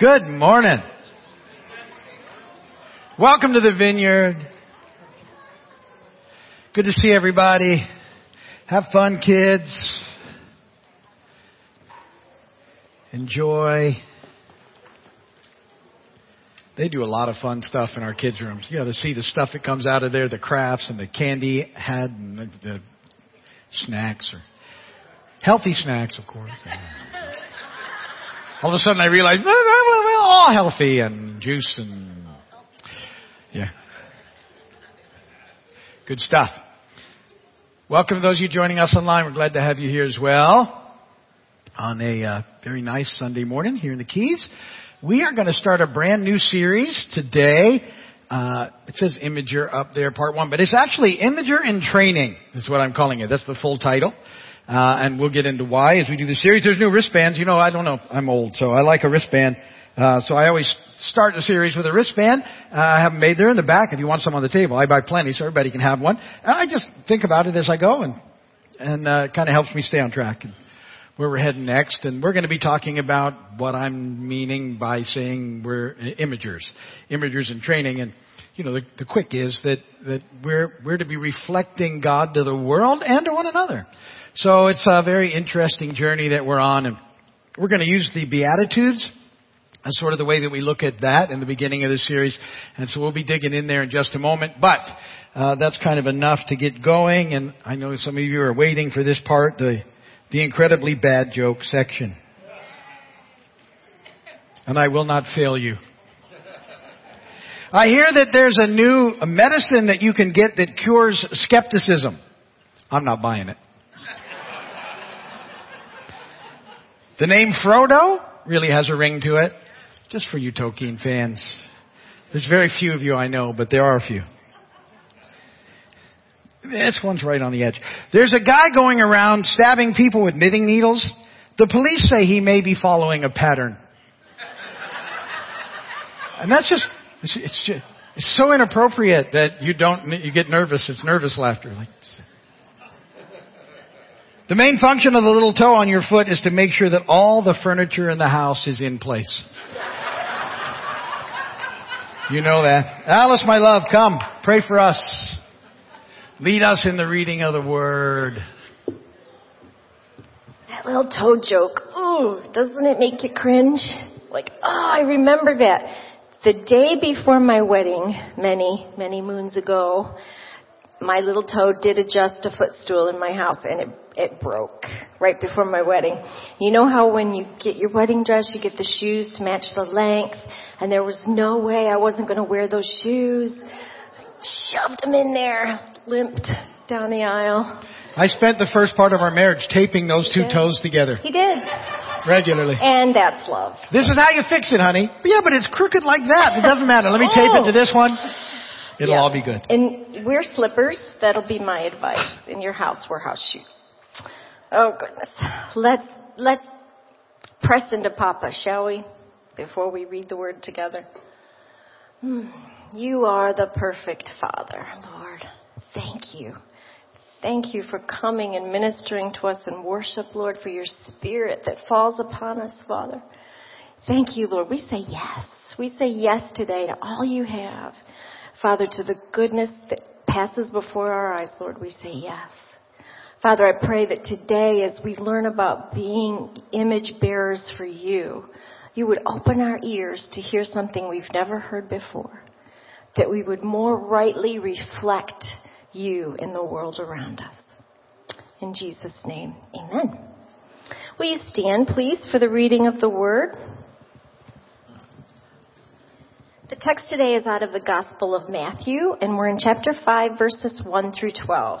Good morning. Welcome to the vineyard. Good to see everybody. Have fun, kids. Enjoy. They do a lot of fun stuff in our kids' rooms. You know, to see the stuff that comes out of there, the crafts and the candy had and the, the snacks or healthy snacks, of course. All of a sudden I realized, well, well, all healthy and juice and, yeah. Good stuff. Welcome to those of you joining us online. We're glad to have you here as well on a uh, very nice Sunday morning here in the Keys. We are going to start a brand new series today. Uh, it says Imager up there, part one, but it's actually Imager in Training is what I'm calling it. That's the full title. Uh, and we'll get into why as we do the series. There's new wristbands. You know, I don't know. I'm old, so I like a wristband. Uh, so I always start the series with a wristband. Uh, I have them made there in the back. If you want some on the table, I buy plenty, so everybody can have one. And I just think about it as I go, and and uh, it kind of helps me stay on track and where we're heading next. And we're going to be talking about what I'm meaning by saying we're imagers, imagers in training. And you know, the, the quick is that that we're we're to be reflecting God to the world and to one another. So it's a very interesting journey that we're on and we're going to use the Beatitudes as sort of the way that we look at that in the beginning of the series. And so we'll be digging in there in just a moment. But uh, that's kind of enough to get going. And I know some of you are waiting for this part, the, the incredibly bad joke section. And I will not fail you. I hear that there's a new medicine that you can get that cures skepticism. I'm not buying it. The name Frodo really has a ring to it. Just for you Tolkien fans. There's very few of you I know, but there are a few. This one's right on the edge. There's a guy going around stabbing people with knitting needles. The police say he may be following a pattern. And that's just, it's, it's just, it's so inappropriate that you don't, you get nervous. It's nervous laughter. Like, the main function of the little toe on your foot is to make sure that all the furniture in the house is in place. You know that. Alice, my love, come. Pray for us. Lead us in the reading of the word. That little toe joke. Ooh, doesn't it make you cringe? Like, oh, I remember that. The day before my wedding, many, many moons ago, my little toe did adjust a footstool in my house and it, it broke right before my wedding. You know how when you get your wedding dress, you get the shoes to match the length and there was no way I wasn't going to wear those shoes. I shoved them in there, limped down the aisle. I spent the first part of our marriage taping those two toes together. He did. Regularly. And that's love. This is how you fix it, honey. Yeah, but it's crooked like that. It doesn't matter. Let me tape it oh. to this one. It'll Yeah. all be good. And wear slippers. That'll be my advice. In your house, wear house shoes. Oh goodness. Let's, let's press into Papa, shall we? Before we read the word together. Hmm. You are the perfect Father, Lord. Thank you. Thank you for coming and ministering to us in worship, Lord, for your spirit that falls upon us, Father. Thank you, Lord. We say yes. We say yes today to all you have. Father, to the goodness that passes before our eyes, Lord, we say yes. Father, I pray that today as we learn about being image bearers for you, you would open our ears to hear something we've never heard before. That we would more rightly reflect you in the world around us. In Jesus' name, amen. Will you stand, please, for the reading of the word? The text today is out of the Gospel of Matthew, and we're in chapter 5, verses 1 through 12.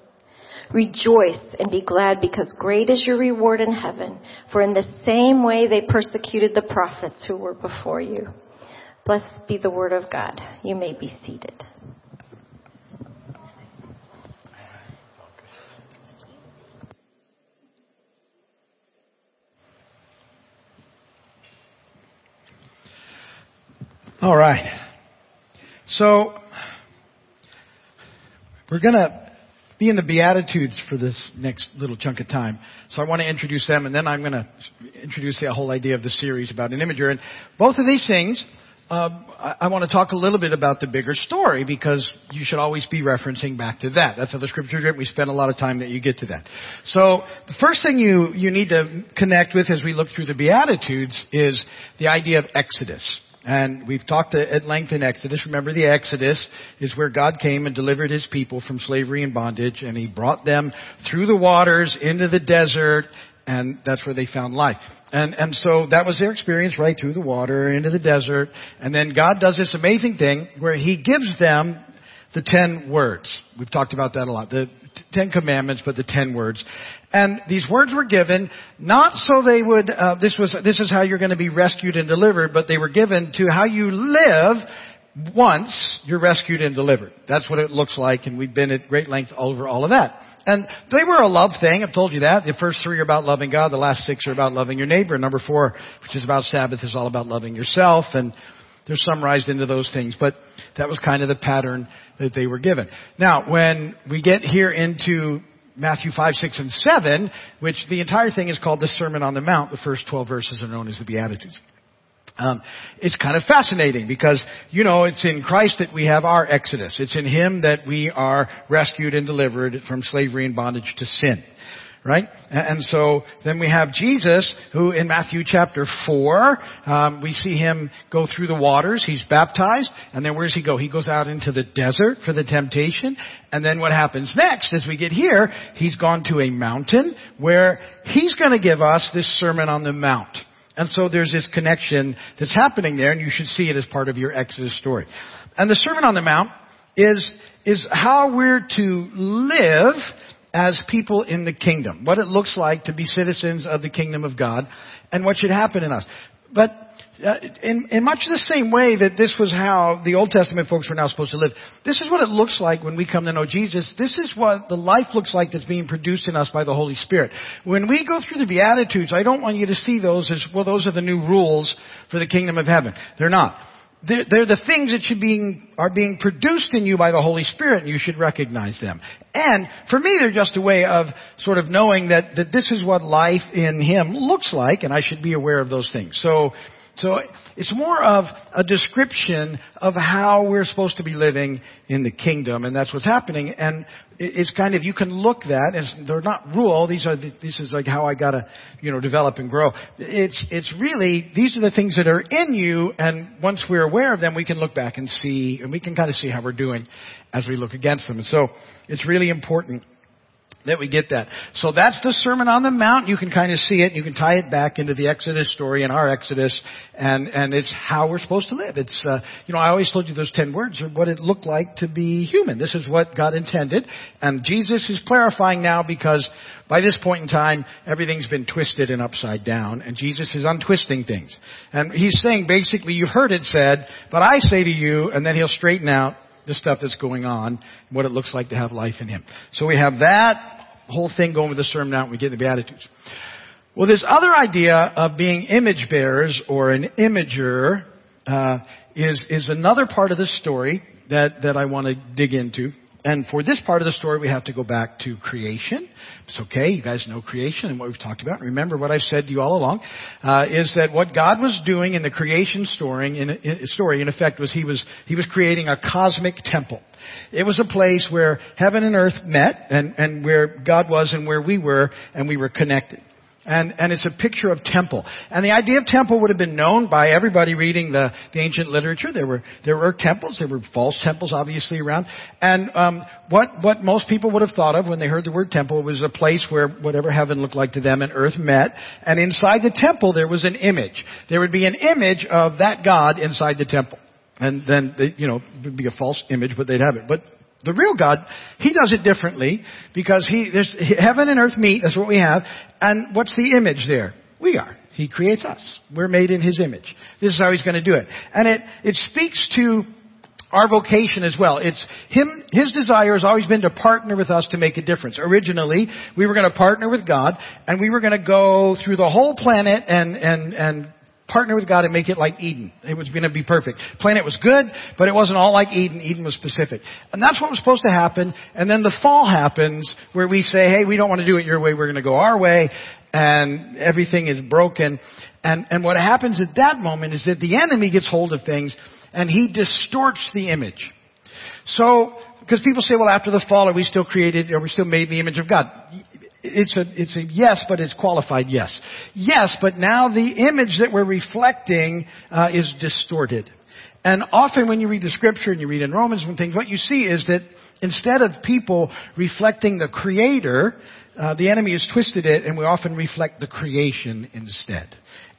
Rejoice and be glad because great is your reward in heaven, for in the same way they persecuted the prophets who were before you. Blessed be the word of God. You may be seated. All right. So, we're going to be in the Beatitudes for this next little chunk of time. So I want to introduce them and then I'm going to introduce the whole idea of the series about an imager. And both of these things, uh, I, want to talk a little bit about the bigger story because you should always be referencing back to that. That's how the scriptures written. We spend a lot of time that you get to that. So the first thing you, you need to connect with as we look through the Beatitudes is the idea of Exodus. And we've talked at length in Exodus. Remember the Exodus is where God came and delivered His people from slavery and bondage and He brought them through the waters into the desert and that's where they found life. And, and so that was their experience right through the water into the desert. And then God does this amazing thing where He gives them the ten words. We've talked about that a lot. The Ten Commandments, but the ten words. And these words were given not so they would, uh, this was, this is how you're going to be rescued and delivered, but they were given to how you live once you're rescued and delivered. That's what it looks like, and we've been at great length over all of that. And they were a love thing. I've told you that. The first three are about loving God. The last six are about loving your neighbor. Number four, which is about Sabbath, is all about loving yourself. And they're summarized into those things. But that was kind of the pattern that they were given. Now, when we get here into Matthew 5, 6, and 7, which the entire thing is called the Sermon on the Mount. The first 12 verses are known as the Beatitudes. Um, it's kind of fascinating because, you know, it's in Christ that we have our exodus. It's in Him that we are rescued and delivered from slavery and bondage to sin right? And so then we have Jesus, who in Matthew chapter 4, um, we see him go through the waters. He's baptized. And then where does he go? He goes out into the desert for the temptation. And then what happens next, as we get here, he's gone to a mountain where he's going to give us this Sermon on the Mount. And so there's this connection that's happening there, and you should see it as part of your Exodus story. And the Sermon on the Mount is, is how we're to live as people in the kingdom, what it looks like to be citizens of the kingdom of God, and what should happen in us. But uh, in, in much the same way that this was how the Old Testament folks were now supposed to live, this is what it looks like when we come to know Jesus. This is what the life looks like that's being produced in us by the Holy Spirit. When we go through the Beatitudes, I don't want you to see those as, well, those are the new rules for the kingdom of heaven. They're not. They're, they're, the things that should being, are being produced in you by the Holy Spirit, and you should recognize them. And for me, they're just a way of sort of knowing that, that this is what life in Him looks like, and I should be aware of those things. So, so it's more of a description of how we're supposed to be living in the kingdom, and that's what's happening. And it's kind of you can look that as they're not rule. These are the, this is like how I gotta you know develop and grow. It's it's really these are the things that are in you, and once we're aware of them, we can look back and see, and we can kind of see how we're doing as we look against them. And so it's really important that we get that. So that's the Sermon on the Mount. You can kind of see it. You can tie it back into the Exodus story and our Exodus, and and it's how we're supposed to live. It's uh, you know I always told you those ten words are what it looked like to be human. This is what God intended, and Jesus is clarifying now because by this point in time everything's been twisted and upside down, and Jesus is untwisting things, and he's saying basically you've heard it said, but I say to you, and then he'll straighten out the stuff that's going on, what it looks like to have life in Him. So we have that whole thing going with the sermon out and we get the Beatitudes. Well, this other idea of being image bearers or an imager uh, is is another part of the story that that I want to dig into. And for this part of the story, we have to go back to creation. It's okay. You guys know creation and what we've talked about. Remember what I've said to you all along, uh, is that what God was doing in the creation story, in, in, story, in effect, was He was He was creating a cosmic temple. It was a place where heaven and earth met, and and where God was and where we were, and we were connected. And, and it's a picture of temple. And the idea of temple would have been known by everybody reading the, the ancient literature. There were, there were temples. There were false temples obviously around. And, um, what, what most people would have thought of when they heard the word temple was a place where whatever heaven looked like to them and earth met. And inside the temple there was an image. There would be an image of that God inside the temple. And then, they, you know, it would be a false image, but they'd have it. But the real God, He does it differently because He, there's heaven and earth meet, that's what we have. And what's the image there? We are. He creates us. We're made in His image. This is how He's going to do it. And it, it speaks to our vocation as well. It's him, his desire has always been to partner with us to make a difference. Originally, we were going to partner with God and we were going to go through the whole planet and, and, and partner with God and make it like Eden. It was going to be perfect. Planet was good, but it wasn't all like Eden. Eden was specific. And that's what was supposed to happen. And then the fall happens where we say, hey, we don't want to do it your way. We're going to go our way. And everything is broken. And, and what happens at that moment is that the enemy gets hold of things and he distorts the image. So, because people say, well, after the fall, are we still created, are we still made in the image of God? It's a, it's a yes, but it's qualified yes. Yes, but now the image that we're reflecting uh, is distorted. And often when you read the scripture and you read in Romans and things, what you see is that instead of people reflecting the creator, uh, the enemy has twisted it and we often reflect the creation instead.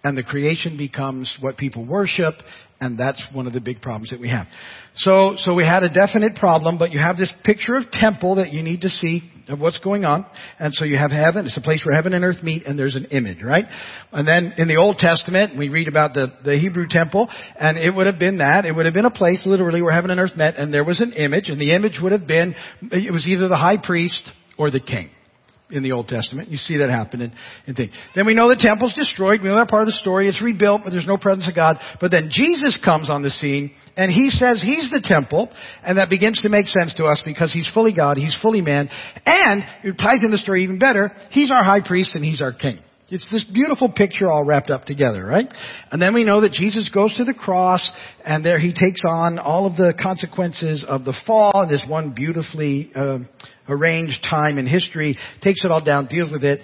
And the creation becomes what people worship and that's one of the big problems that we have. So, so we had a definite problem, but you have this picture of temple that you need to see of what's going on. And so you have heaven. It's a place where heaven and earth meet and there's an image, right? And then in the Old Testament, we read about the, the Hebrew temple and it would have been that. It would have been a place literally where heaven and earth met and there was an image and the image would have been, it was either the high priest or the king in the Old Testament. You see that happen in, in things. Then we know the temple's destroyed. We know that part of the story. It's rebuilt, but there's no presence of God. But then Jesus comes on the scene and he says he's the temple and that begins to make sense to us because he's fully God, he's fully man, and it ties in the story even better. He's our high priest and he's our king. It's this beautiful picture all wrapped up together, right? And then we know that Jesus goes to the cross and there he takes on all of the consequences of the fall in this one beautifully uh, arranged time in history, takes it all down, deals with it,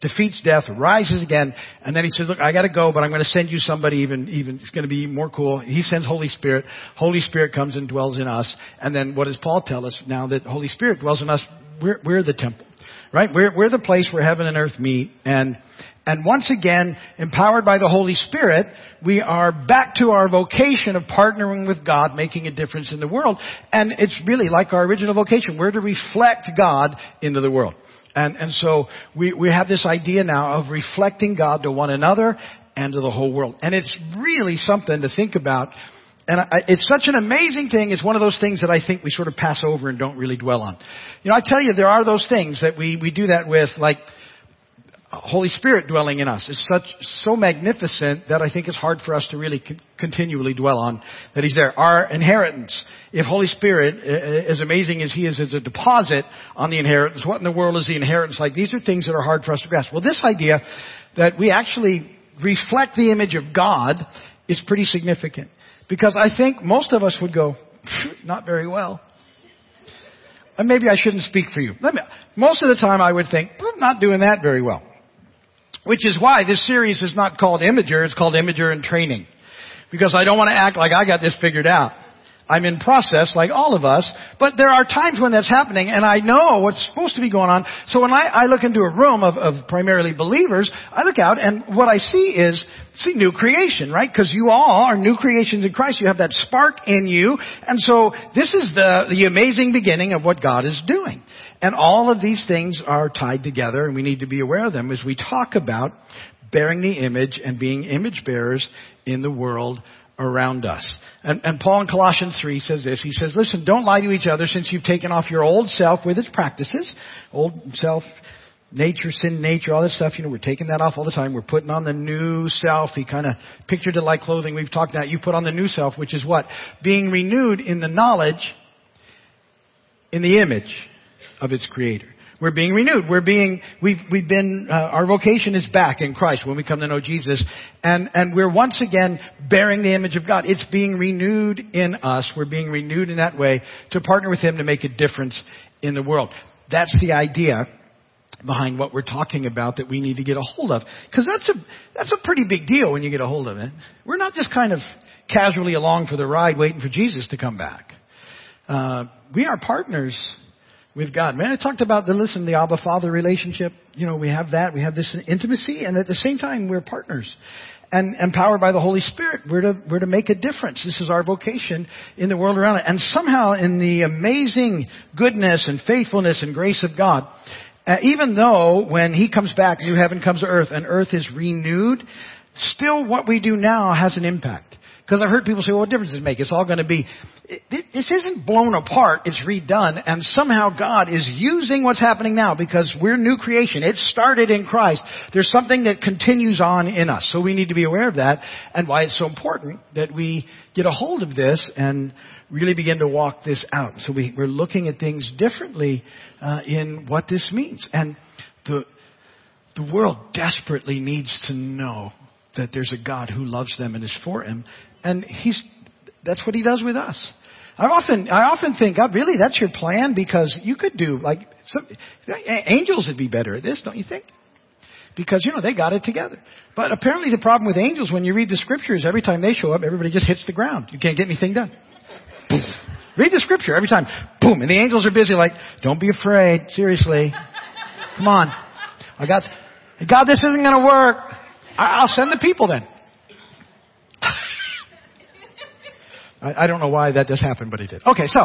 defeats death, rises again, and then he says, look, I gotta go, but I'm gonna send you somebody even, even, it's gonna be more cool. He sends Holy Spirit. Holy Spirit comes and dwells in us. And then what does Paul tell us now that Holy Spirit dwells in us? We're, we're the temple. Right? We're, we're the place where heaven and earth meet and and once again, empowered by the Holy Spirit, we are back to our vocation of partnering with God, making a difference in the world. And it's really like our original vocation. We're to reflect God into the world. And, and so we, we have this idea now of reflecting God to one another and to the whole world. And it's really something to think about. And I, it's such an amazing thing. It's one of those things that I think we sort of pass over and don't really dwell on. You know, I tell you, there are those things that we, we do that with, like, Holy Spirit dwelling in us is such, so magnificent that I think it's hard for us to really con- continually dwell on that He's there. Our inheritance, if Holy Spirit, as amazing as He is as a deposit on the inheritance, what in the world is the inheritance like? These are things that are hard for us to grasp. Well, this idea that we actually reflect the image of God is pretty significant. Because I think most of us would go, not very well. And maybe I shouldn't speak for you. Me, most of the time I would think, not doing that very well. Which is why this series is not called Imager, it's called Imager in Training. Because I don't want to act like I got this figured out. I'm in process like all of us, but there are times when that's happening and I know what's supposed to be going on. So when I, I look into a room of, of, primarily believers, I look out and what I see is, see new creation, right? Because you all are new creations in Christ. You have that spark in you. And so this is the, the amazing beginning of what God is doing. And all of these things are tied together and we need to be aware of them as we talk about bearing the image and being image bearers in the world around us. And, and, Paul in Colossians 3 says this. He says, listen, don't lie to each other since you've taken off your old self with its practices. Old self, nature, sin nature, all this stuff. You know, we're taking that off all the time. We're putting on the new self. He kind of pictured it like clothing. We've talked about. You put on the new self, which is what? Being renewed in the knowledge, in the image of its creator. We're being renewed. We're being, we've, we've been, uh, our vocation is back in Christ when we come to know Jesus. And, and we're once again bearing the image of God. It's being renewed in us. We're being renewed in that way to partner with Him to make a difference in the world. That's the idea. behind what we're talking about that we need to get a hold of. Because that's a, that's a pretty big deal when you get a hold of it. We're not just kind of casually along for the ride waiting for Jesus to come back. Uh, we are partners with God. Man, I talked about the listen, the Abba Father relationship. You know, we have that. We have this intimacy, and at the same time, we're partners. And empowered by the Holy Spirit, we're to, we're to make a difference. This is our vocation in the world around it. And somehow in the amazing goodness and faithfulness and grace of God, uh, even though when He comes back, new heaven comes to earth and earth is renewed, still what we do now has an impact. Because I've heard people say, well, what difference does it make? It's all going to be. This isn't blown apart. It's redone. And somehow God is using what's happening now because we're new creation. It started in Christ. There's something that continues on in us. So we need to be aware of that and why it's so important that we get a hold of this and really begin to walk this out. So we, are looking at things differently uh, in what this means. And the, the world desperately needs to know that there's a God who loves them and is for them and he's, that's what he does with us. I often, I often think, God, really, that's your plan? Because you could do, like, some, angels would be better at this, don't you think? Because, you know, they got it together. But apparently the problem with angels, when you read the scriptures, every time they show up, everybody just hits the ground. You can't get anything done. read the scripture every time. Boom. And the angels are busy like, don't be afraid. Seriously. Come on. I got, God, this isn't going to work. I'll send the people then. I, I don't know why that just happened, but it did. Okay, so.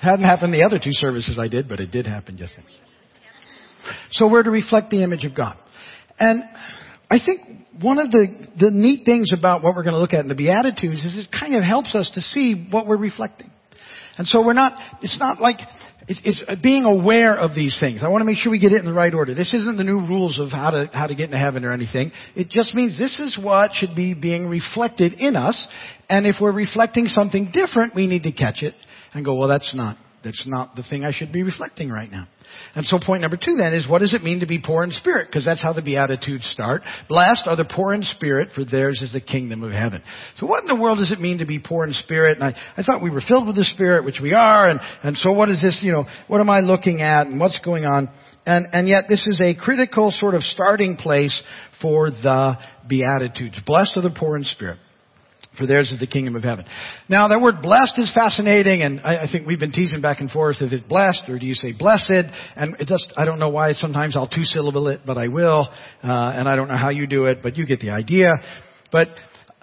Hadn't happened the other two services I did, but it did happen just. So we're to reflect the image of God. And I think one of the, the neat things about what we're going to look at in the Beatitudes is it kind of helps us to see what we're reflecting. And so we're not, it's not like it's, it's, being aware of these things. I want to make sure we get it in the right order. This isn't the new rules of how to, how to get into heaven or anything. It just means this is what should be being reflected in us. And if we're reflecting something different, we need to catch it and go, well, that's not that's not the thing I should be reflecting right now. And so point number two then is what does it mean to be poor in spirit? Because that's how the Beatitudes start. Blessed are the poor in spirit, for theirs is the kingdom of heaven. So what in the world does it mean to be poor in spirit? And I, I thought we were filled with the Spirit, which we are, and, and so what is this, you know, what am I looking at and what's going on? And, and yet this is a critical sort of starting place for the Beatitudes. Blessed are the poor in spirit for theirs is the kingdom of heaven. Now, that word blessed is fascinating, and I, I, think we've been teasing back and forth. Is it blessed, or do you say blessed? And it just, I don't know why sometimes I'll two-syllable it, but I will. Uh, and I don't know how you do it, but you get the idea. But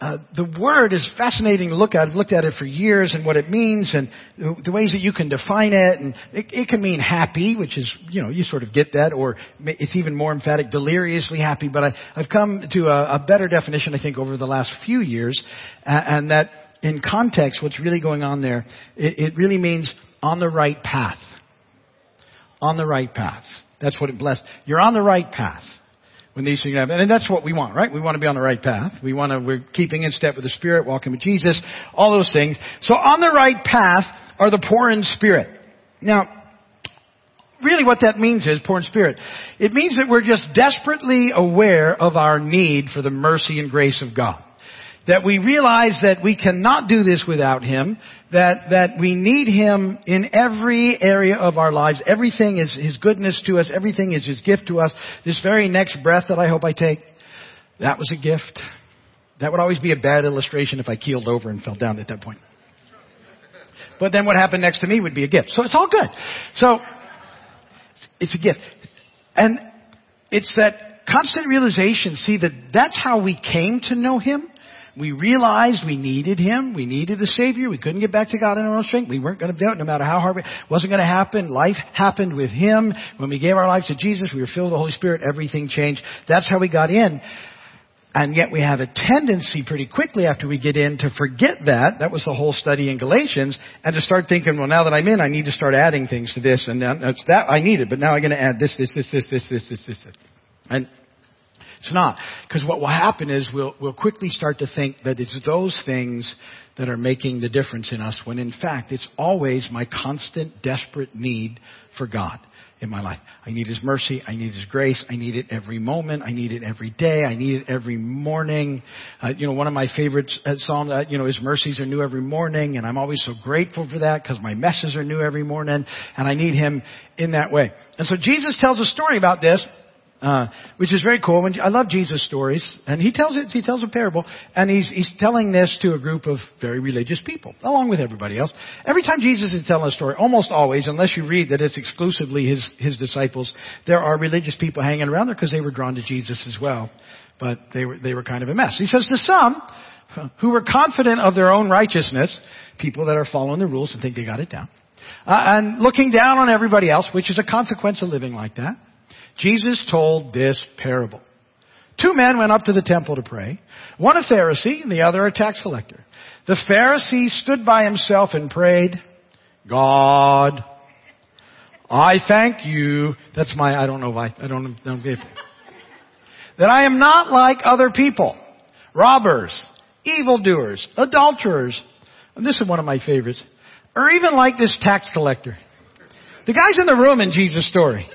uh, the word is fascinating to look at. I've looked at it for years and what it means and the, the ways that you can define it. And it, it, can mean happy, which is, you know, you sort of get that, or it's even more emphatic, deliriously happy. But I, have come to a, a, better definition, I think, over the last few years, uh, and that in context, what's really going on there, it, it really means on the right path. On the right path. That's what it blessed. You're on the right path when these things happen. And that's what we want, right? We want to be on the right path. We want to, we're keeping in step with the Spirit, walking with Jesus, all those things. So on the right path are the poor in spirit. Now, really what that means is poor in spirit. It means that we're just desperately aware of our need for the mercy and grace of God. That we realize that we cannot do this without Him, that, that we need Him in every area of our lives. Everything is His goodness to us. Everything is His gift to us. This very next breath that I hope I take, that was a gift. That would always be a bad illustration if I keeled over and fell down at that point. But then what happened next to me would be a gift. So it's all good. So, it's a gift. And it's that constant realization, see that that's how we came to know Him. We realized we needed Him. We needed a Savior. We couldn't get back to God in our own strength. We weren't going to do it no matter how hard it wasn't going to happen. Life happened with Him. When we gave our lives to Jesus, we were filled with the Holy Spirit. Everything changed. That's how we got in. And yet we have a tendency pretty quickly after we get in to forget that. That was the whole study in Galatians. And to start thinking, well, now that I'm in, I need to start adding things to this. And that's that I need it. But now I'm going to add this, this, this, this, this, this, this, this. And It's not. Because what will happen is we'll, we'll quickly start to think that it's those things that are making the difference in us when in fact it's always my constant desperate need for God in my life. I need His mercy. I need His grace. I need it every moment. I need it every day. I need it every morning. Uh, you know, one of my favorite uh, psalms, uh, you know, His mercies are new every morning, and I'm always so grateful for that because my messes are new every morning, and I need Him in that way. And so Jesus tells a story about this uh, which is very cool. I love Jesus stories, and he tells it. He tells a parable, and he's he's telling this to a group of very religious people, along with everybody else. Every time Jesus is telling a story, almost always, unless you read that it's exclusively his his disciples, there are religious people hanging around there because they were drawn to Jesus as well, but they were they were kind of a mess. He says to some who were confident of their own righteousness, people that are following the rules and think they got it down, uh, and looking down on everybody else, which is a consequence of living like that. Jesus told this parable. Two men went up to the temple to pray, one a Pharisee and the other a tax collector. The Pharisee stood by himself and prayed, God, I thank you. That's my, I don't know why, I don't know, that I am not like other people, robbers, evildoers, adulterers, and this is one of my favorites, or even like this tax collector. The guy's in the room in Jesus' story.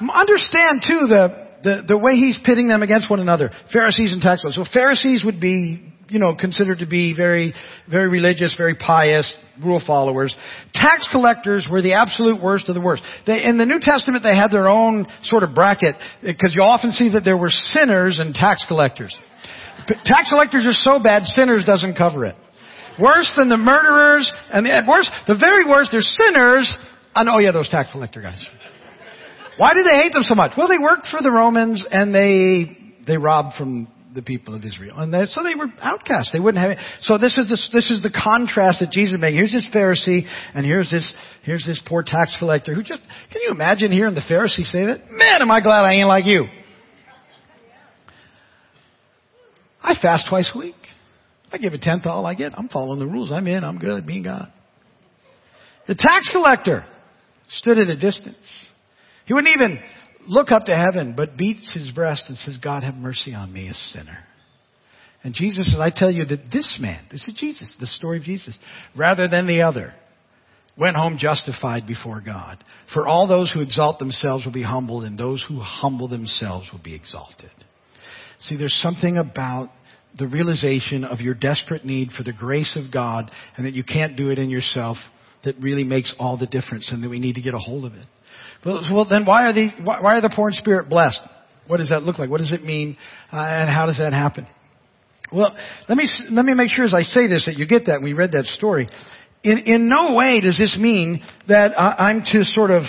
Understand too the, the, the way he's pitting them against one another. Pharisees and tax collectors. So Pharisees would be, you know, considered to be very, very religious, very pious, rule followers. Tax collectors were the absolute worst of the worst. They, in the New Testament, they had their own sort of bracket, because you often see that there were sinners and tax collectors. Tax collectors are so bad, sinners doesn't cover it. Worse than the murderers, and the, worse, the very worst, they're sinners, and oh yeah, those tax collector guys. Why did they hate them so much? Well, they worked for the Romans and they they robbed from the people of Israel, and they, so they were outcasts. They wouldn't have it. So this is this, this is the contrast that Jesus made. Here's this Pharisee, and here's this here's this poor tax collector who just can you imagine hearing the Pharisee say that? Man, am I glad I ain't like you. I fast twice a week. I give a tenth all I get. I'm following the rules. I'm in. I'm good. Me and God. The tax collector stood at a distance. He wouldn't even look up to heaven, but beats his breast and says, God have mercy on me, a sinner. And Jesus says, I tell you that this man, this is Jesus, the story of Jesus, rather than the other, went home justified before God. For all those who exalt themselves will be humbled, and those who humble themselves will be exalted. See, there's something about the realization of your desperate need for the grace of God and that you can't do it in yourself that really makes all the difference and that we need to get a hold of it. Well, then why are the why are the poor in spirit blessed? What does that look like? What does it mean, uh, and how does that happen? Well, let me let me make sure as I say this that you get that. We read that story. In in no way does this mean that I'm to sort of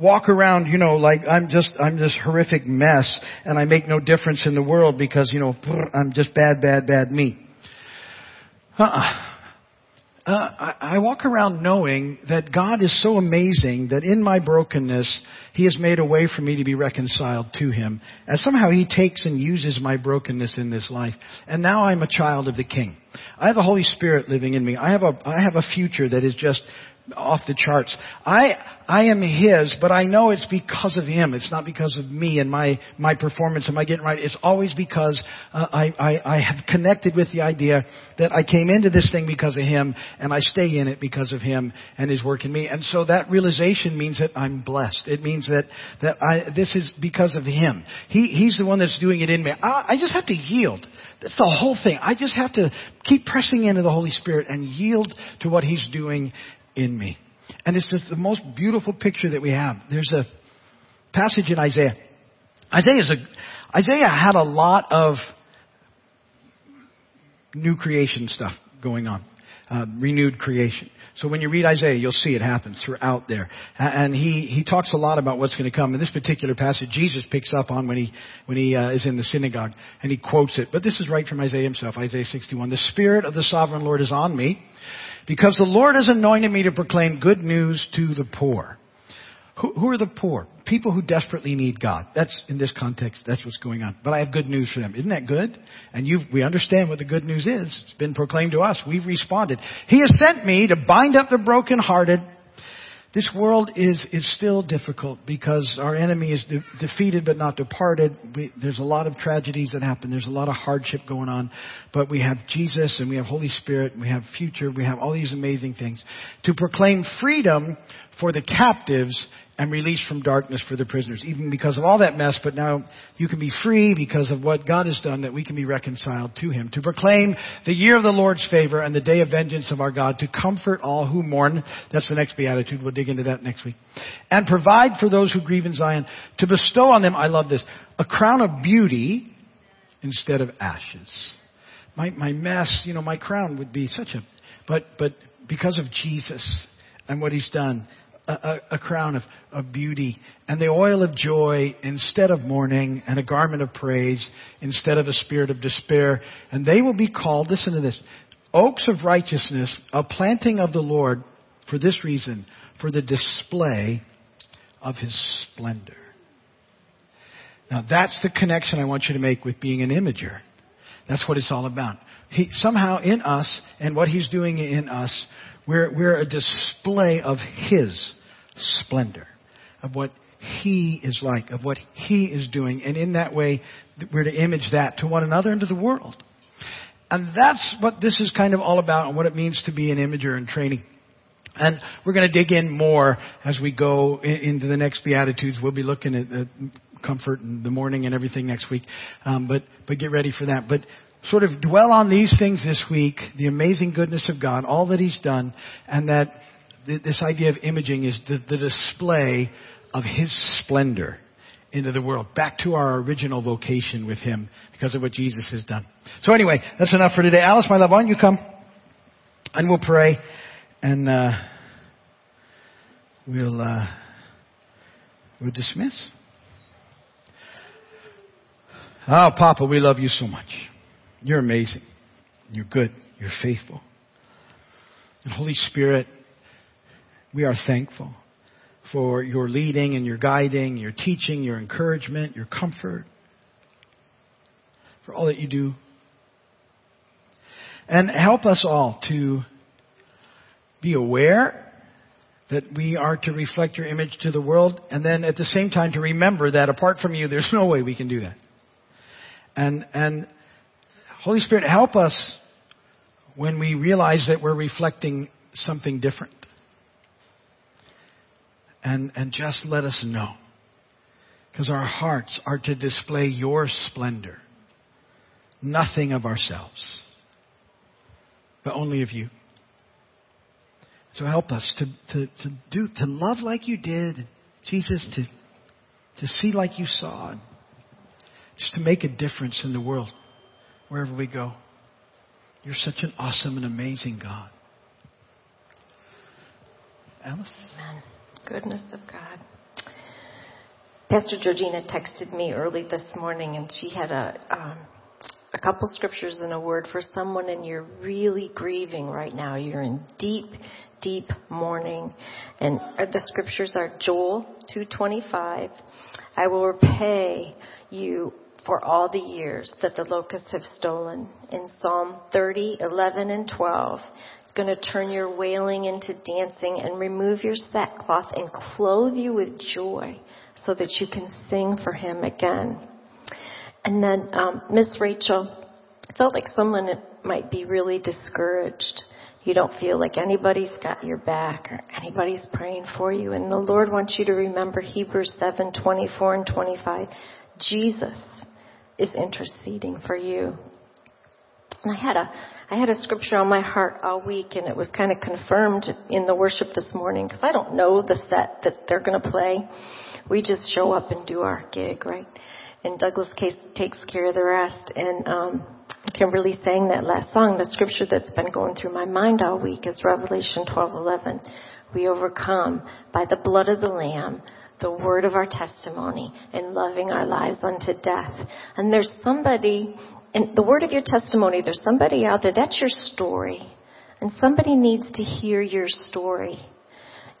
walk around, you know, like I'm just I'm this horrific mess, and I make no difference in the world because you know I'm just bad, bad, bad me. Uh-uh. Uh, I, I walk around knowing that God is so amazing that in my brokenness, He has made a way for me to be reconciled to Him. And somehow He takes and uses my brokenness in this life. And now I'm a child of the King. I have the Holy Spirit living in me. I have a, I have a future that is just off the charts. I, I am His, but I know it's because of Him. It's not because of me and my, my performance and my getting right. It's always because uh, I, I, I have connected with the idea that I came into this thing because of Him and I stay in it because of Him and His work in me. And so that realization means that I'm blessed. It means that, that I, this is because of Him. He, he's the one that's doing it in me. I, I just have to yield. That's the whole thing. I just have to keep pressing into the Holy Spirit and yield to what He's doing in me. And it's just the most beautiful picture that we have. There's a passage in Isaiah. Isaiah is a, Isaiah had a lot of new creation stuff going on. Uh, renewed creation. So when you read Isaiah, you'll see it happen throughout there. And he, he talks a lot about what's going to come. In this particular passage, Jesus picks up on when he, when he uh, is in the synagogue and he quotes it. But this is right from Isaiah himself, Isaiah 61. The Spirit of the Sovereign Lord is on me because the Lord has anointed me to proclaim good news to the poor. Who, who, are the poor? People who desperately need God. That's, in this context, that's what's going on. But I have good news for them. Isn't that good? And we understand what the good news is. It's been proclaimed to us. We've responded. He has sent me to bind up the brokenhearted, This world is, is still difficult because our enemy is de- defeated but not departed. We, there's a lot of tragedies that happen. There's a lot of hardship going on. But we have Jesus and we have Holy Spirit and we have future. We have all these amazing things. To proclaim freedom for the captives and release from darkness for the prisoners. Even because of all that mess, but now you can be free because of what God has done that we can be reconciled to Him. To proclaim the year of the Lord's favor and the day of vengeance of our God. To comfort all who mourn. That's the next beatitude. We'll dig into that next week. And provide for those who grieve in Zion. To bestow on them, I love this, a crown of beauty instead of ashes. My, my mess, you know, my crown would be such a, but, but because of Jesus and what He's done, a, a, crown of, of beauty and the oil of joy instead of mourning and a garment of praise instead of a spirit of despair. And they will be called, listen to this, oaks of righteousness, a planting of the Lord for this reason, for the display of his splendor. Now that's the connection I want you to make with being an imager. That's what it's all about. He, somehow in us and what he's doing in us, we're, we're a display of His splendor, of what He is like, of what He is doing. And in that way, we're to image that to one another and to the world. And that's what this is kind of all about and what it means to be an imager in training. And we're going to dig in more as we go into the next Beatitudes. We'll be looking at comfort in the mourning and everything next week. Um, but, but get ready for that. But sort of dwell on these things this week, the amazing goodness of God, all that He's done, and that this idea of imaging is the display of His splendor into the world, back to our original vocation with Him because of what Jesus has done. So anyway, that's enough for today. Alice, my love, why don't you come? And we'll pray and, uh, we'll, uh, we'll dismiss. Oh, Papa, we love you so much. You're amazing. You're good. You're faithful. And Holy Spirit, we are thankful for your leading and your guiding, your teaching, your encouragement, your comfort, for all that you do. And help us all to be aware that we are to reflect your image to the world and then at the same time to remember that apart from you, there's no way we can do that. And, and Holy Spirit, help us when we realize that we're reflecting something different. And, and just let us know. Because our hearts are to display your splendor. Nothing of ourselves, but only of you. So help us to, to, to do, to love like you did, Jesus, to, to see like you saw, just to make a difference in the world wherever we go. You're such an awesome and amazing God. Alice? Amen. Goodness of God. Pastor Georgina texted me early this morning and she had a, um, a couple scriptures and a word for someone and you're really grieving right now. You're in deep, deep mourning. And the scriptures are Joel 225. I will repay you for all the years that the locusts have stolen. In Psalm 30, 11, and 12, it's going to turn your wailing into dancing and remove your sackcloth and clothe you with joy so that you can sing for him again. And then um, Miss Rachel felt like someone might be really discouraged. You don't feel like anybody's got your back or anybody's praying for you. And the Lord wants you to remember Hebrews 7, 24 and 25. Jesus is interceding for you. And I had a, I had a scripture on my heart all week and it was kind of confirmed in the worship this morning because I don't know the set that they're going to play. We just show up and do our gig, right? And Douglas Case takes care of the rest. And, um, Kimberly sang that last song. The scripture that's been going through my mind all week is Revelation 12:11. We overcome by the blood of the Lamb, the word of our testimony and loving our lives unto death. And there's somebody, in the word of your testimony, there's somebody out there, that's your story. And somebody needs to hear your story.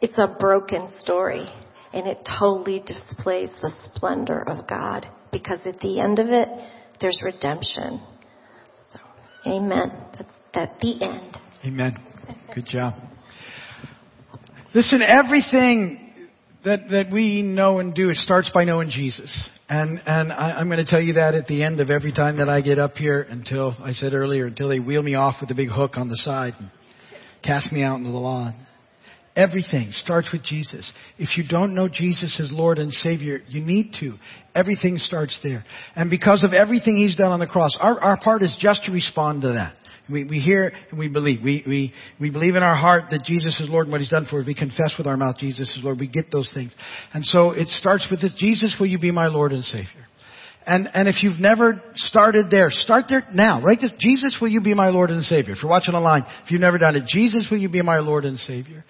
It's a broken story and it totally displays the splendor of God because at the end of it, there's redemption. So, amen. That's, that's the end. Amen. Good job. Listen, everything that, that we know and do, it starts by knowing Jesus. And, and I, I'm going to tell you that at the end of every time that I get up here until, I said earlier, until they wheel me off with a big hook on the side and cast me out into the lawn. Everything starts with Jesus. If you don't know Jesus as Lord and Savior, you need to. Everything starts there. And because of everything He's done on the cross, our, our part is just to respond to that. We, we hear and we believe. We, we, we believe in our heart that Jesus is Lord and what He's done for us. We confess with our mouth Jesus is Lord. We get those things. And so it starts with this, Jesus, will you be my Lord and Savior? And, and if you've never started there, start there now. Write this, Jesus, will you be my Lord and Savior? If you're watching online, if you've never done it, Jesus, will you be my Lord and Savior?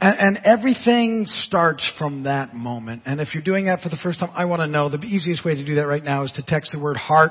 And, and, everything starts from that moment. And if you're doing that for the first time, I want to know the easiest way to do that right now is to text the word heart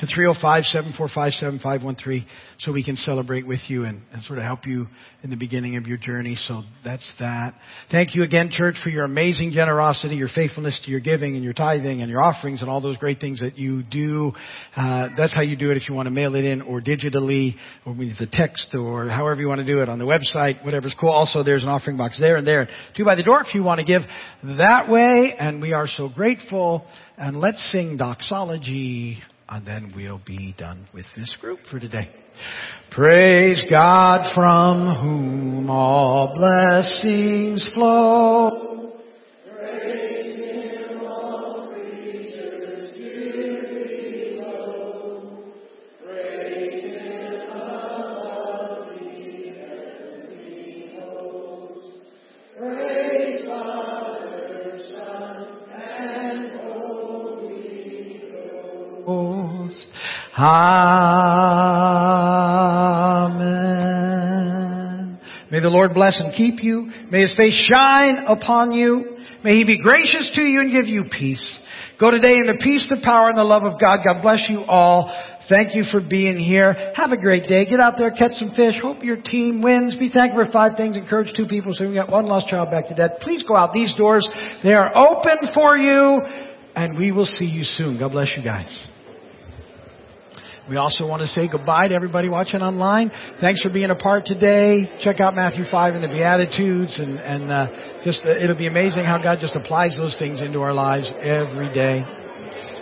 to 305-745-7513 so we can celebrate with you and, and, sort of help you in the beginning of your journey. So that's that. Thank you again, church, for your amazing generosity, your faithfulness to your giving and your tithing and your offerings and all those great things that you do. Uh, that's how you do it if you want to mail it in or digitally or with the text or however you want to do it on the website, whatever's cool. Also, there's an offering box there and there. Two by the door if you want to give that way. And we are so grateful. And let's sing doxology and then we'll be done with this group for today. Praise God from whom all blessings flow. Amen. May the Lord bless and keep you. May His face shine upon you. May He be gracious to you and give you peace. Go today in the peace, the power, and the love of God. God bless you all. Thank you for being here. Have a great day. Get out there, catch some fish. Hope your team wins. Be thankful for five things. Encourage two people so we got one lost child back to death. Please go out these doors. They are open for you. And we will see you soon. God bless you guys. We also want to say goodbye to everybody watching online. Thanks for being a part today. Check out Matthew 5 and the Beatitudes and, and uh, just uh, it'll be amazing how God just applies those things into our lives every day.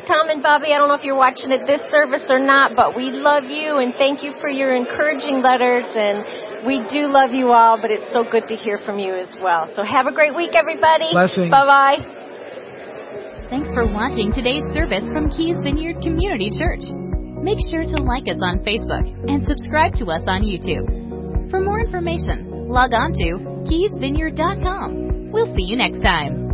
Tom and Bobby, I don't know if you're watching it this service or not, but we love you and thank you for your encouraging letters and we do love you all, but it's so good to hear from you as well. So have a great week, everybody. Blessings. Bye bye. Thanks for watching today's service from Keys Vineyard Community Church. Make sure to like us on Facebook and subscribe to us on YouTube. For more information, log on to keysvineyard.com. We'll see you next time.